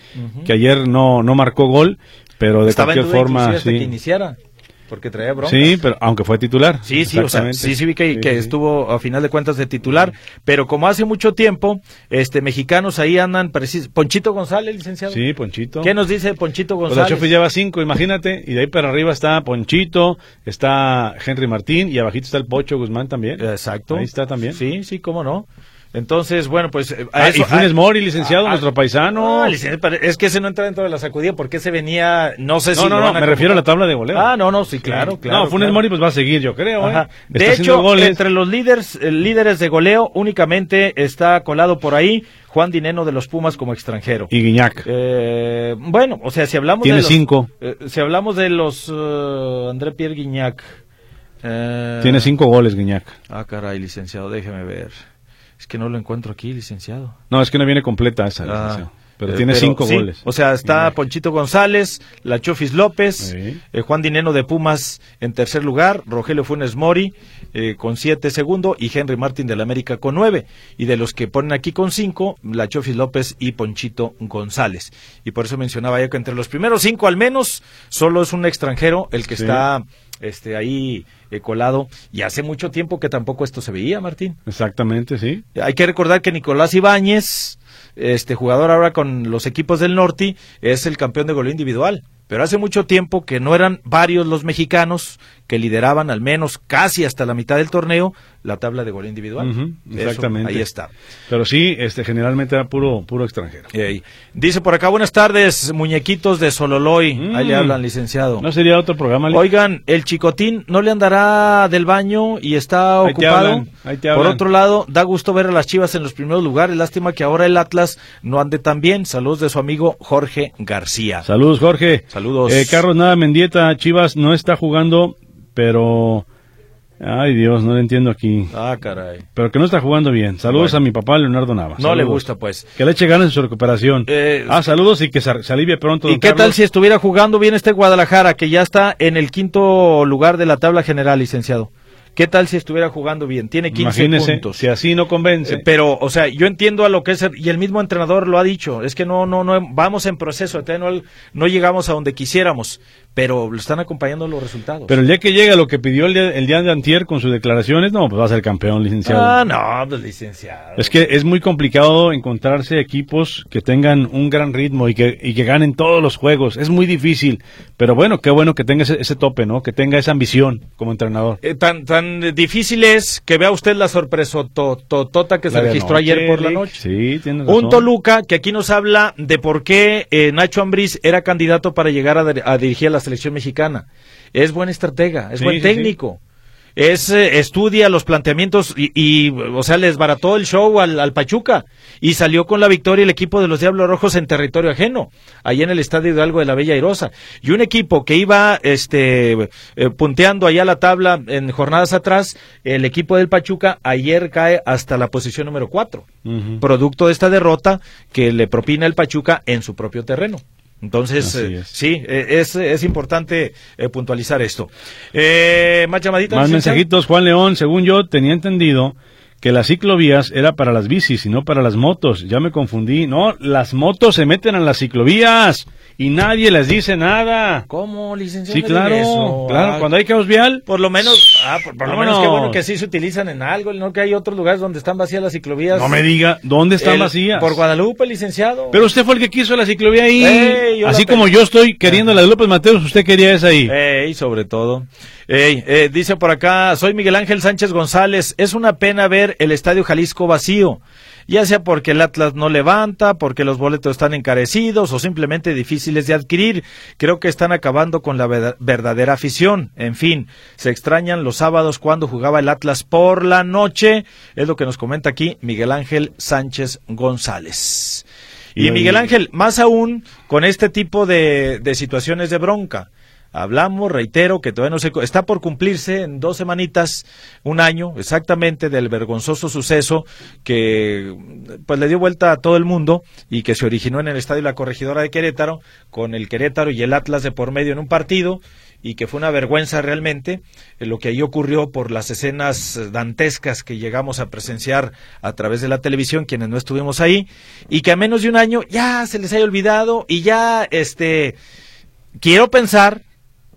que ayer no, no marcó gol, pero de cualquier forma... Sí. que iniciara porque traía broncas. Sí, pero aunque fue titular. Sí, sí, o sea, sí, sí vi que, estuvo a final de cuentas de titular, pero como hace mucho tiempo, este, mexicanos ahí andan, Ponchito González, licenciado. Sí, Ponchito. ¿Qué nos dice Ponchito González? Pues la lleva cinco, imagínate, y de ahí para arriba está Ponchito, está Henry Martín, y abajito está el Pocho Guzmán también. Exacto. Ahí está también. Sí, sí, cómo no. Entonces, bueno, pues... Eh, ah, y Funes Mori, licenciado, nuestro paisano. es que ese no entra dentro de la sacudida porque ese venía, no sé si... No, no, me refiero a la tabla de goleo. Ah, no, no, sí, claro, claro. No, Funes Mori pues va a seguir, yo creo. ¿eh? De hecho, entre los líderes, eh, líderes de goleo únicamente está colado por ahí Juan Dineno de los Pumas como extranjero. Y Guiñac. bueno, o sea, si hablamos Tiene de los... cinco. si hablamos de los André Pierre Guiñac... Tiene cinco goles, Guiñac. Ah, caray, licenciado, déjeme ver. Es que no lo encuentro aquí, licenciado. No, es que no viene completa esa, ah, Pero tiene cinco goles. O sea, está Ponchito González, La Chofis López, eh, Juan Dineno de Pumas en tercer lugar, Rogelio Funes Mori eh, con siete segundo y Henry Martín de la América con nueve. Y de los que ponen aquí con cinco, La Chofis López y Ponchito González. Y por eso mencionaba yo que entre los primeros cinco al menos, solo es un extranjero el que está este, ahí eh, colado. Y hace mucho tiempo que tampoco esto se veía, Martín. Exactamente, sí. Hay que recordar que Nicolás Ibáñez, este jugador ahora con los equipos del norte, es el campeón de gol individual. Pero hace mucho tiempo que no eran varios los mexicanos que lideraban al menos casi hasta la mitad del torneo la tabla de gol individual. exactamente. ahí está. Pero sí, este generalmente era puro puro extranjero. Dice por acá, buenas tardes, muñequitos de Sololoy. Ahí le mm. hablan, licenciado. ¿No sería otro programa? Oigan, el chicotín no le andará del baño y está ocupado. Por otro lado, da gusto ver a las Chivas en los primeros lugares. Lástima que ahora el Atlas no ande tan bien. Saludos de su amigo Jorge García. Saludos, Jorge. Saludos. Eh, Carlos Nada Mendieta, Chivas no está jugando, pero Ay Dios, no le entiendo aquí. Ah, caray. Pero que no está jugando bien. Saludos a mi papá Leonardo Navas. No le gusta, pues. Que le eche ganas en su recuperación. Eh, ah, saludos y que se, alivie pronto. ¿Y qué tal si estuviera jugando bien este Guadalajara, que ya está en el quinto lugar de la tabla general, licenciado? ¿Qué tal si estuviera jugando bien? Tiene 15 puntos. Si así no convence. Eh, pero, o sea, yo entiendo a lo que es, y el mismo entrenador lo ha dicho, es que no, no, no, vamos en proceso, no, no llegamos a donde quisiéramos pero lo están acompañando los resultados. Pero el día que llega lo que pidió el día, de antier con sus declaraciones, no, pues va a ser campeón, licenciado. Ah, no, pues licenciado. Es que es muy complicado encontrarse equipos que tengan un gran ritmo y que, y que ganen todos los juegos. Es muy difícil, pero bueno, qué bueno que tenga ese, tope, ¿no? Que tenga esa ambición como entrenador. Eh, tan, tan difícil es que vea usted la sorpresa totota que se registró ayer por la noche. Sí, tiene razón. Un Toluca que aquí nos habla de por qué eh, Nacho Ambriz era candidato para llegar a, a dirigir a las selección mexicana. Es buen estratega, es buen técnico. Es, eh, estudia los planteamientos y, o sea, les barató el show al, Pachuca y salió con la victoria el equipo de los Diablos Rojos en territorio ajeno, ahí en el Estadio de Algo de la Bella Irosa. Y un equipo que iba este, eh, punteando allá la tabla en jornadas atrás, el equipo del Pachuca ayer cae hasta la posición número cuatro, producto de esta derrota que le propina el Pachuca en su propio terreno. Entonces, eh, sí, eh, es, es importante eh, puntualizar esto. más llamaditas. Más mensajitos, Juan León, según yo tenía entendido que las ciclovías era para las bicis y no para las motos. Ya me confundí. No, las motos se meten a las ciclovías y nadie les dice nada. ¿Cómo, licenciado? Sí, claro, claro, ah, cuando hay caos vial. Por lo menos, ah, por, lo menos que bueno que sí se utilizan en algo, no que hay otros lugares donde están vacías las ciclovías. No me diga, ¿dónde están vacías? Por Guadalupe, licenciado. Pero usted fue el que quiso la ciclovía ahí. Así como yo estoy queriendo la de López Mateos, usted quería esa ahí. Ey, sobre todo. Ey, eh, dice por acá, soy Miguel Ángel Sánchez González. Es una pena ver el Estadio Jalisco vacío. Ya sea porque el Atlas no levanta, porque los boletos están encarecidos o simplemente difíciles de adquirir. Creo que están acabando con la verdadera afición. En fin, se extrañan los sábados cuando jugaba el Atlas por la noche. Es lo que nos comenta aquí Miguel Ángel Sánchez González. Y, Miguel Ángel, más aún con este tipo de, de situaciones de bronca. Hablamos, reitero, que todavía no se... Está por cumplirse en dos semanitas, un año exactamente del vergonzoso suceso que pues le dio vuelta a todo el mundo y que se originó en el Estadio La Corregidora de Querétaro, con el Querétaro y el Atlas de por medio en un partido y que fue una vergüenza realmente eh, lo que ahí ocurrió por las escenas dantescas que llegamos a presenciar a través de la televisión quienes no estuvimos ahí y que a menos de un año ya se les haya olvidado y ya este quiero pensar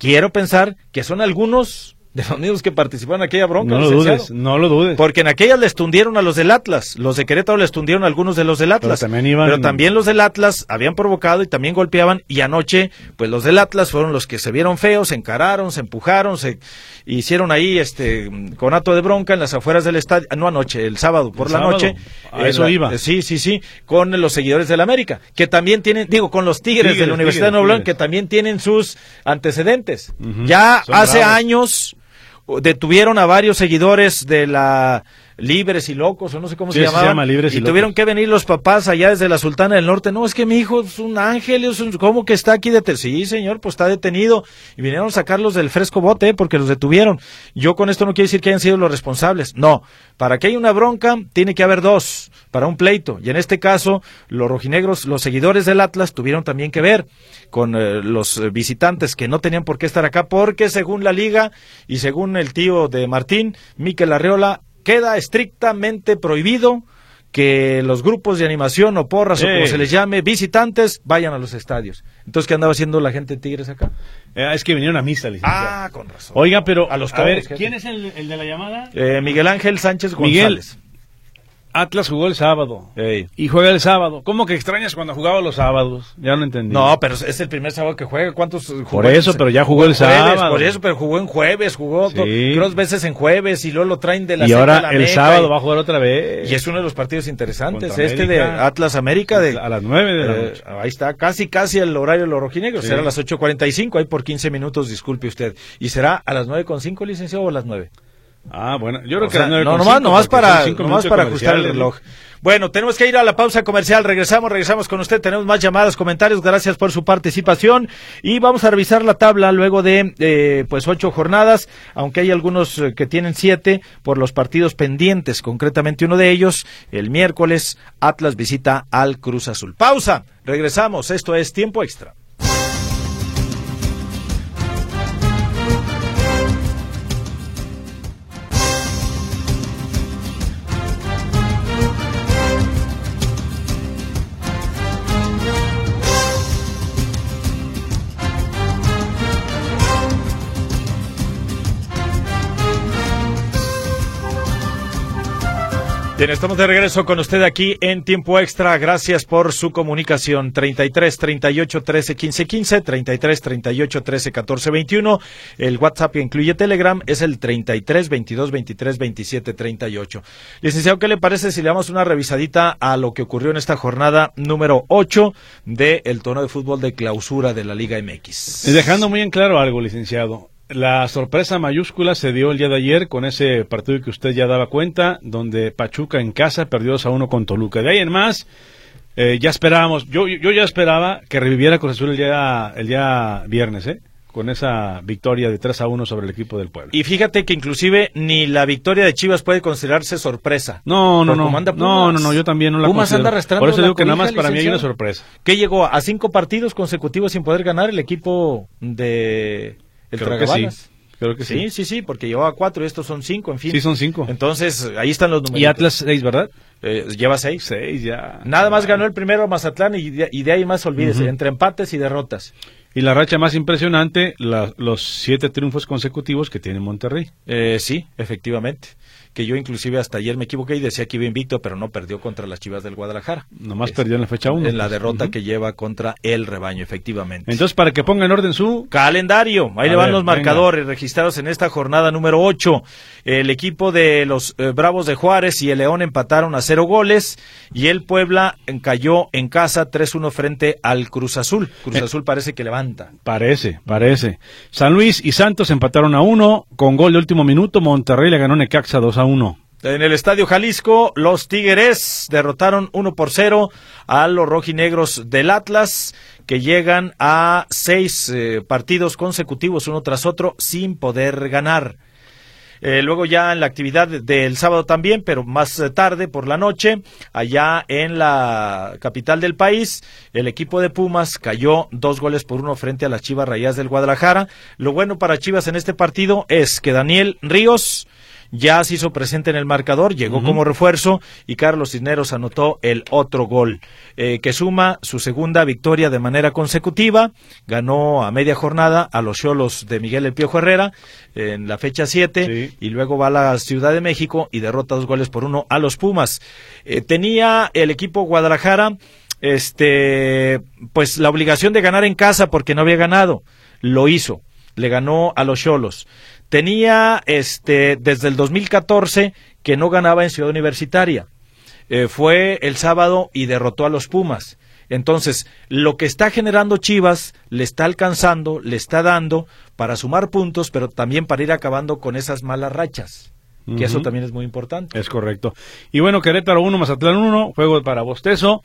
quiero pensar que son algunos de los mismos que participaron en aquella bronca. No lo dudes, no lo dudes. Porque en aquellas les tundieron a los del Atlas. Los de Querétaro les tundieron a algunos de los del Atlas. Pero también, iban... Pero también los del Atlas habían provocado y también golpeaban. Y anoche, pues los del Atlas fueron los que se vieron feos, se encararon, se empujaron, se hicieron ahí este conato de bronca en las afueras del estadio. No anoche, el sábado por la noche. A eso iba. Sí, sí, sí. Con los seguidores del América. Que también tienen, digo, con los Tigres, de la Universidad de Nuevo León, que también tienen sus antecedentes. Ya hace años detuvieron a varios seguidores de la libres y locos, o no sé cómo se llamaban. libres y, tuvieron que venir los papás allá desde la Sultana del Norte. No, es que mi hijo es un ángel, es ¿cómo que está aquí detenido? Sí, señor, pues está detenido. Y vinieron a sacarlos del fresco bote porque los detuvieron. Yo con esto no quiero decir que hayan sido los responsables. No, para que haya una bronca, tiene que haber dos para un pleito. Y en este caso, los rojinegros, los seguidores del Atlas, tuvieron también que ver con eh, los visitantes que no tenían por qué estar acá, porque según la liga y según el tío de Martín, Miquel Arreola, queda estrictamente prohibido que los grupos de animación o porras o como se les llame, visitantes, vayan a los estadios. Entonces, ¿qué andaba haciendo la gente de Tigres acá? Eh, es que vinieron a misa, Ah, con razón. Oiga, pero a, los a ver, ¿quién es el, de la llamada? Eh, Miguel Ángel Sánchez González. Atlas jugó el sábado. Y juega el sábado. ¿Cómo que extrañas cuando jugaba los sábados? Ya no entendí. No, pero es el primer sábado que juega. ¿Cuántos jugó? Por eso, pero ya jugó el sábado. Por eso, pero jugó en jueves, jugó dos veces en jueves y luego lo traen de la Y ahora el sábado va a jugar otra vez. Y es uno de los partidos interesantes. este de Atlas América. De, a las nueve de la eh, noche. Ahí está, casi, casi el horario de los rojinegros. Será a las 8.45, ahí por 15 minutos, disculpe usted. ¿Y será a las 9.5, licenciado, o a las 9? Ah, bueno, yo creo que no, nomás, nomás para, nomás para ajustar el reloj. Bueno, tenemos que ir a la pausa comercial. Regresamos, regresamos con usted. Tenemos más llamadas, comentarios. Gracias por su participación. Y vamos a revisar la tabla luego de, eh, pues, ocho jornadas, aunque hay algunos eh, que tienen siete por los partidos pendientes. Concretamente uno de ellos, el miércoles, Atlas visita al Cruz Azul. Pausa. Regresamos. Esto es tiempo extra. Bien, estamos de regreso con usted aquí en tiempo extra. Gracias por su comunicación. 33 38 13 15 15, 33 38 13 14 21. El WhatsApp que incluye Telegram es el 33 22 23 27 38. Licenciado, ¿qué le parece si le damos una revisadita a lo que ocurrió en esta jornada número 8 del el torneo de fútbol de clausura de la Liga MX? Dejando muy en claro algo, licenciado. La sorpresa mayúscula se dio el día de ayer con ese partido que usted ya daba cuenta, donde Pachuca en casa perdió 2 a 1 con Toluca. De ahí en más, eh, ya esperábamos, yo, yo ya esperaba que reviviera Cruz Azul el día, el día viernes, ¿eh? con esa victoria de 3 a 1 sobre el equipo del pueblo. Y fíjate que inclusive ni la victoria de Chivas puede considerarse sorpresa. No, no, no. No, no, no, yo también no la Pumas anda arrastrando Por eso digo que nada más para mí hay una sorpresa. ¿Qué llegó a cinco partidos consecutivos sin poder ganar el equipo de el Creo que sí. Creo que sí. Sí, sí, porque llevaba cuatro y estos son cinco, en fin. Sí, son cinco. Entonces, ahí están los números. Y Atlas seis, ¿verdad? Eh, lleva seis. Seis, ya. Nada más ganó el primero Mazatlán y de, ahí más olvídese, entre empates y derrotas. Y la racha más impresionante, los siete triunfos consecutivos que tiene Monterrey. Eh, sí, efectivamente que yo inclusive hasta ayer me equivoqué y decía que iba invicto, pero no perdió contra las Chivas del Guadalajara. Nomás perdió en la fecha 1. En la derrota que lleva contra el rebaño, efectivamente. Entonces, para que ponga en orden su calendario, ahí le van los marcadores registrados en esta jornada número 8. El equipo de los eh, Bravos de Juárez y el León empataron a cero goles y el Puebla cayó en casa 3-1 frente al Cruz Azul. Cruz eh, Azul parece que levanta. Parece, parece. San Luis y Santos empataron a uno con gol de último minuto. Monterrey le ganó Necaxa 2 1. En el Estadio Jalisco, los Tigres derrotaron 1 por 0 a los rojinegros del Atlas, que llegan a seis eh, partidos consecutivos uno tras otro sin poder ganar. Eh, luego ya en la actividad del sábado también, pero más eh, tarde por la noche, allá en la capital del país, el equipo de Pumas cayó dos goles por uno frente a las Chivas Rayas del Guadalajara. Lo bueno para Chivas en este partido es que Daniel Ríos ya se hizo presente en el marcador, llegó como refuerzo y Carlos Cisneros anotó el otro gol, eh, que suma su segunda victoria de manera consecutiva. Ganó a media jornada a los Cholos de Miguel El Piojo Herrera en la fecha 7 y luego va a la Ciudad de México y derrota dos goles por uno a los Pumas. Eh, tenía el equipo Guadalajara este pues la obligación de ganar en casa porque no había ganado. Lo hizo le ganó a los Cholos. Tenía este desde el 2014 que no ganaba en Ciudad Universitaria. Eh, fue el sábado y derrotó a los Pumas. Entonces, lo que está generando Chivas le está alcanzando, le está dando para sumar puntos, pero también para ir acabando con esas malas rachas. Que eso también es muy importante. Es correcto. Y bueno, Querétaro 1, Mazatlán 1, juego para Bostezo.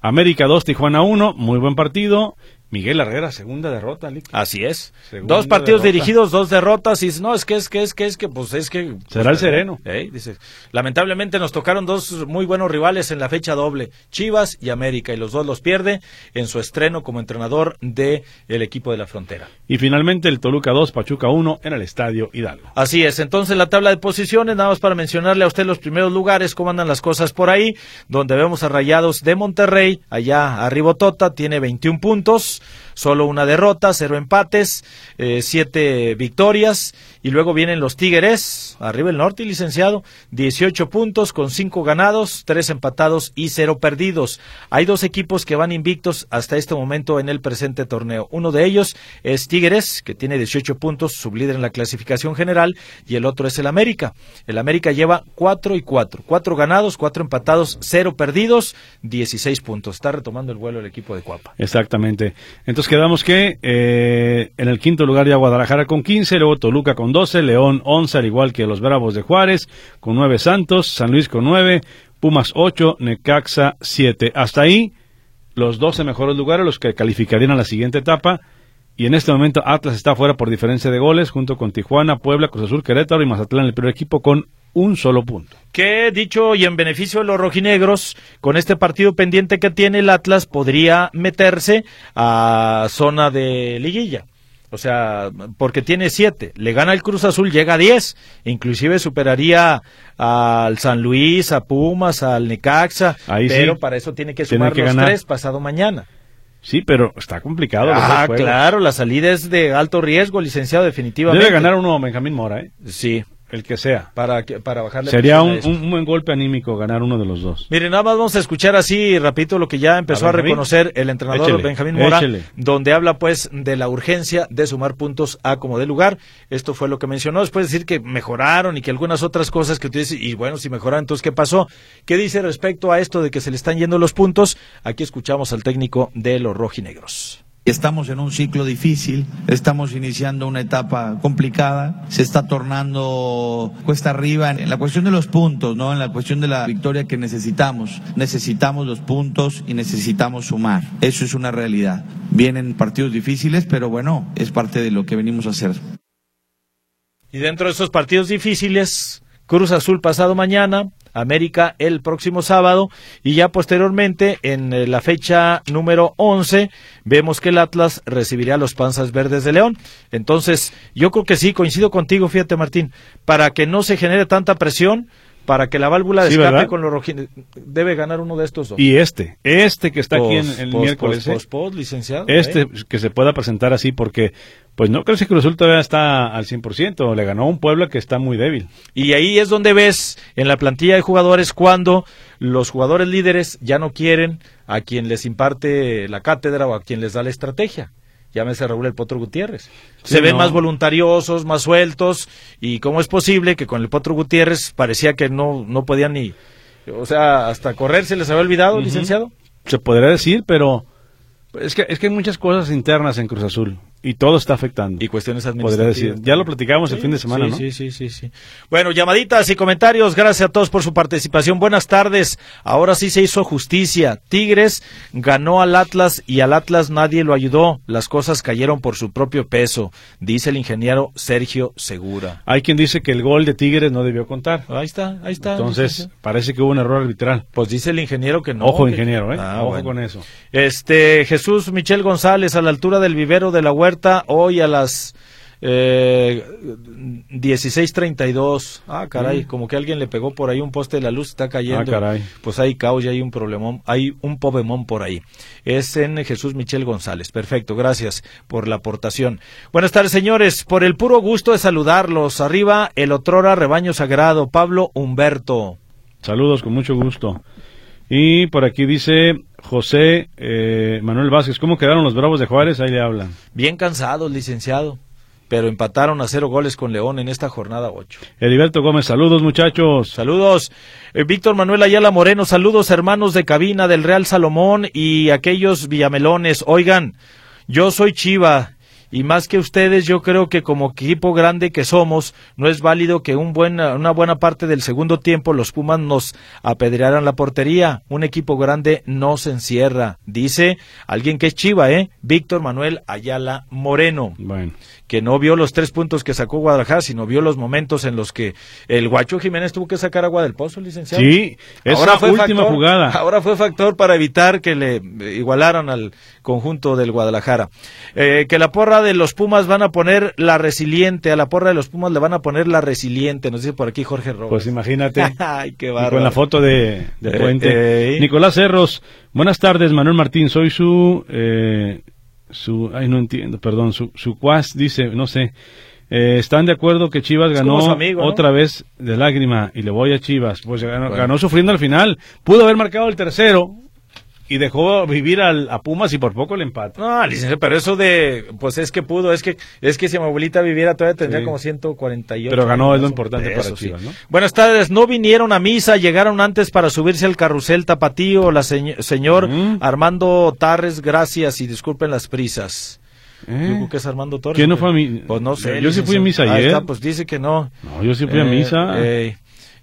América 2, Tijuana 1, muy buen partido. Miguel Herrera, segunda derrota, Así es. dos partidos dirigidos, dos derrotas. Y no, es que es que es que es que, pues es que. Será el sereno. dice, lamentablemente nos tocaron dos muy buenos rivales en la fecha doble, Chivas y América, y los dos los pierde en su estreno como entrenador de el equipo de la frontera. Y finalmente el Toluca 2, Pachuca 1 en el Estadio Hidalgo. Así es. Entonces la tabla de posiciones, nada más para mencionarle a usted los primeros lugares, cómo andan las cosas por ahí, donde vemos a Rayados de Monterrey, allá arriba Tota, tiene 21 puntos solo una derrota, cero empates, eh, siete victorias. Y luego vienen los Tigres, arriba el norte, licenciado, 18 puntos con cinco ganados, tres empatados y cero perdidos. Hay dos equipos que van invictos hasta este momento en el presente torneo. Uno de ellos es Tigres, que tiene 18 puntos, sublíder en la clasificación general, y el otro es el América. El América lleva cuatro y cuatro, cuatro ganados, cuatro empatados, cero perdidos, 16 puntos. Está retomando el vuelo el equipo de Cuapa. Exactamente. Entonces quedamos que eh, en el quinto lugar ya Guadalajara con 15, luego Toluca con 12, León 11, al igual que los Bravos de Juárez, con 9 Santos, San Luis con 9, Pumas 8, Necaxa 7. Hasta ahí los 12 mejores lugares, los que calificarían a la siguiente etapa. Y en este momento Atlas está fuera por diferencia de goles, junto con Tijuana, Puebla, Cruz Azul, Querétaro y Mazatlán, el primer equipo con un solo punto. Que dicho y en beneficio de los rojinegros, con este partido pendiente que tiene el Atlas, podría meterse a zona de liguilla. O sea, porque tiene siete. Le gana el Cruz Azul, llega a diez. Inclusive superaría al San Luis, a Pumas, al Necaxa. pero para eso tiene que sumar los tres pasado mañana. Sí, pero está complicado. Ah, claro, la salida es de alto riesgo, licenciado, definitivamente. Debe ganar uno Benjamín Mora, ¿eh? Sí, el que sea. Para, para bajarle. Sería un, buen golpe anímico ganar uno de los dos. Miren, nada más vamos a escuchar así, repito, lo que ya empezó a, reconocer el entrenador Benjamín Mora, donde habla pues de la urgencia de sumar puntos a como de lugar. Esto fue lo que mencionó. Después de decir que mejoraron y que algunas otras cosas que tú dices, y bueno, si mejoraron, entonces, ¿qué pasó? ¿Qué dice respecto a esto de que se le están yendo los puntos? Aquí escuchamos al técnico de los rojinegros. Estamos en un ciclo difícil, estamos iniciando una etapa complicada, se está tornando cuesta arriba en la cuestión de los puntos, ¿no? En la cuestión de la victoria que necesitamos. Necesitamos los puntos y necesitamos sumar. Eso es una realidad. Vienen partidos difíciles, pero bueno, es parte de lo que venimos a hacer. Y dentro de esos partidos difíciles, Cruz Azul pasado mañana, América el próximo sábado y ya posteriormente en eh, la fecha número 11 vemos que el Atlas recibirá los Panzas Verdes de León. Entonces, yo creo que sí, coincido contigo, fíjate Martín, para que no se genere tanta presión, para que la válvula de Sí, escape ¿verdad? con los rojinegros debe ganar uno de estos dos. Y este, este que está aquí en el pos- miércoles, pos- ¿eh? licenciado. este ¿eh? que se pueda presentar así porque pues no creo que Cruz Azul todavía está al 100%, le ganó a un Puebla que está muy débil. Y ahí es donde ves en la plantilla de jugadores cuando los jugadores líderes ya no quieren a quien les imparte la cátedra o a quien les da la estrategia. Llámese Raúl El Potro Gutiérrez. Sí, Se ven no. más voluntariosos, más sueltos. ¿Y cómo es posible que con el Potro Gutiérrez parecía que no, no podían ni... O sea, hasta correr se les había olvidado, licenciado? Se podría decir, pero es que es que hay muchas cosas internas en Cruz Azul y todo está afectando. Y cuestiones Podría administrativas. decir. Ya lo platicamos el fin de semana, sí, ¿no? Sí, sí, sí, sí. Bueno, llamaditas y comentarios. Gracias a todos por su participación. Buenas tardes. Ahora sí se hizo justicia. Tigres ganó al Atlas y al Atlas nadie lo ayudó. Las cosas cayeron por su propio peso, dice el ingeniero Sergio Segura. Hay quien dice que el gol de Tigres no debió contar. Ahí está, ahí está. Entonces, parece que hubo un error arbitral. pues dice el ingeniero que no. Ojo, ingeniero, ¿eh? Ah, Ojo bueno. con eso. Este Jesús Michel González a la altura del vivero de la huerta hoy a las eh, 16:32. Ah, caray, Mm. como que alguien le pegó por ahí un poste de la luz, está cayendo. Ah, caray. Pues hay caos y hay un problemón, hay un pobemón por ahí. Es en Jesús Michel González. Perfecto, gracias por la aportación. Buenas tardes, señores. Por el puro gusto de saludarlos. Arriba el otrora rebaño sagrado, Pablo Humberto. Saludos con mucho gusto. Y por aquí dice José eh, Manuel Vázquez, ¿cómo quedaron los Bravos de Juárez? Ahí le hablan. Bien cansados, licenciado. Pero empataron a cero goles con León en esta jornada 8. Heriberto Gómez, saludos muchachos. Saludos. Eh, Víctor Manuel Ayala Moreno, saludos hermanos de cabina del Real Salomón y aquellos villamelones. Oigan, yo soy Chiva y más que ustedes yo creo que como equipo grande que somos, no es válido que un buena, una buena parte del segundo tiempo los Pumas nos apedrearan la portería. Un equipo grande no se encierra, dice alguien que es Chiva, ¿eh? Víctor Manuel Ayala Moreno Bueno, que no vio los tres puntos que sacó Guadalajara, sino vio los momentos en los que el Guacho Jiménez tuvo que sacar agua del pozo, licenciado. sí, esa fue última factor- jugada. Ahora fue factor para evitar que le igualaran al conjunto del Guadalajara. Eh, que la porra de los Pumas van a poner la resiliente, a la porra de los Pumas le van a poner la resiliente, nos dice por aquí Jorge Robles. Pues imagínate. *laughs* Ay, qué Y bárbaro. con la foto de, de Eh, Puente. eh. Nicolás Cerros, buenas tardes, Manuel Martín, soy su, eh, su, ay, no entiendo, perdón, su, su cuas, dice, no sé. Eh, ¿Están de acuerdo que Chivas ganó otra vez de lágrima y le voy a Chivas? Pues ganó, Bueno. ganó sufriendo al final. Pudo haber marcado el tercero y dejó vivir al, a Pumas y por poco le empata. No, licenciado, pero eso de, pues es que pudo, es que, es que si mi abuelita viviera todavía tendría Sí. como 148. Pero ganó, es lo importante para sí. Chivas, ¿no? Buenas tardes, no vinieron a misa, llegaron antes para subirse al carrusel tapatío, la señ- señor Mm. Armando Tarres, gracias y disculpen las prisas. ¿Eh? Yo creo que es Armando Torres. ¿Quién no fue a mi- Pues no sé. Yo sí fui a misa. Ahí ayer. está, pues dice que no. No, yo sí fui a Eh, misa. eh,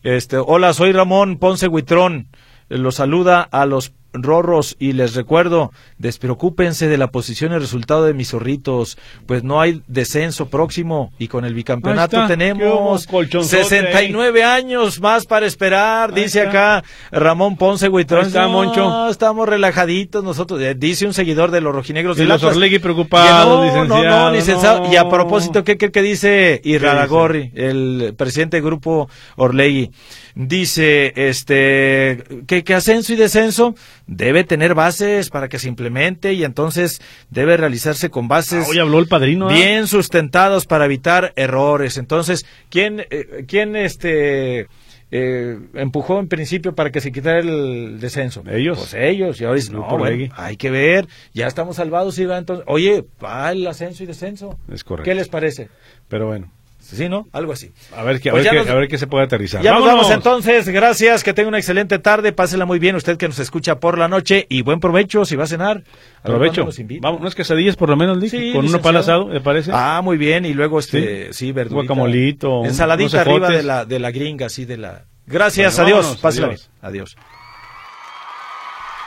este, hola, soy Ramón Ponce Huitrón. Los saluda a los rorros y les recuerdo, despreocúpense de la posición y resultado de mis zorritos, pues no hay descenso próximo y con el bicampeonato Ahí está. ¿Qué hubo, tenemos colchonzote 69 años más para esperar, Ahí dice está. acá Ramón Ponce Huitrón. Está, No, estamos relajaditos nosotros, eh, dice un seguidor de los rojinegros Y los. Orlegui preocupados, no, No, licenciado, no, licenciado. no. Y a propósito, ¿qué, qué, qué dice? Iraragorri, el presidente del grupo Orlegui? Dice, este, que, que ascenso y descenso debe tener bases para que se implemente y entonces debe realizarse con bases Ah, hoy habló el padrino. ¿ah? bien sustentados para evitar errores. Entonces, ¿quién, eh, quién este, eh, empujó en principio para que se quitara el descenso? Ellos. Pues ellos. Y ahora dicen, no, bueno, hay que ver, ya estamos salvados. Y va entonces, oye, va el ascenso y descenso. Es correcto. ¿Qué les parece? Pero bueno, ¿Sí, no? Algo así. a ver, qué, a, Pues ver ya qué- nos- a ver qué se puede aterrizar. Ya nos ¡Vámonos! vamos entonces, gracias, que tenga una excelente tarde, pásela muy bien usted que nos escucha por la noche y buen provecho si va a cenar. A nos invita. Vamos, unas quesadillas por lo menos, Lick, Sí, con una licenciado. pala asado, ¿me parece? Ah, muy bien, y luego este, sí, verdurita. Guacamolito, Ensaladita arriba de la, de la gringa, así de la... Gracias, Bueno, adiós, vámonos, pásela adiós. bien. Adiós.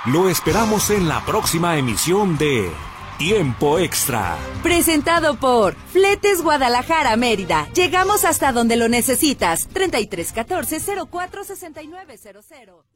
Lo esperamos en la próxima emisión de Tiempo Extra. Presentado por Fletes Guadalajara Mérida. Llegamos hasta donde lo necesitas. 3314 046900 y azulejos.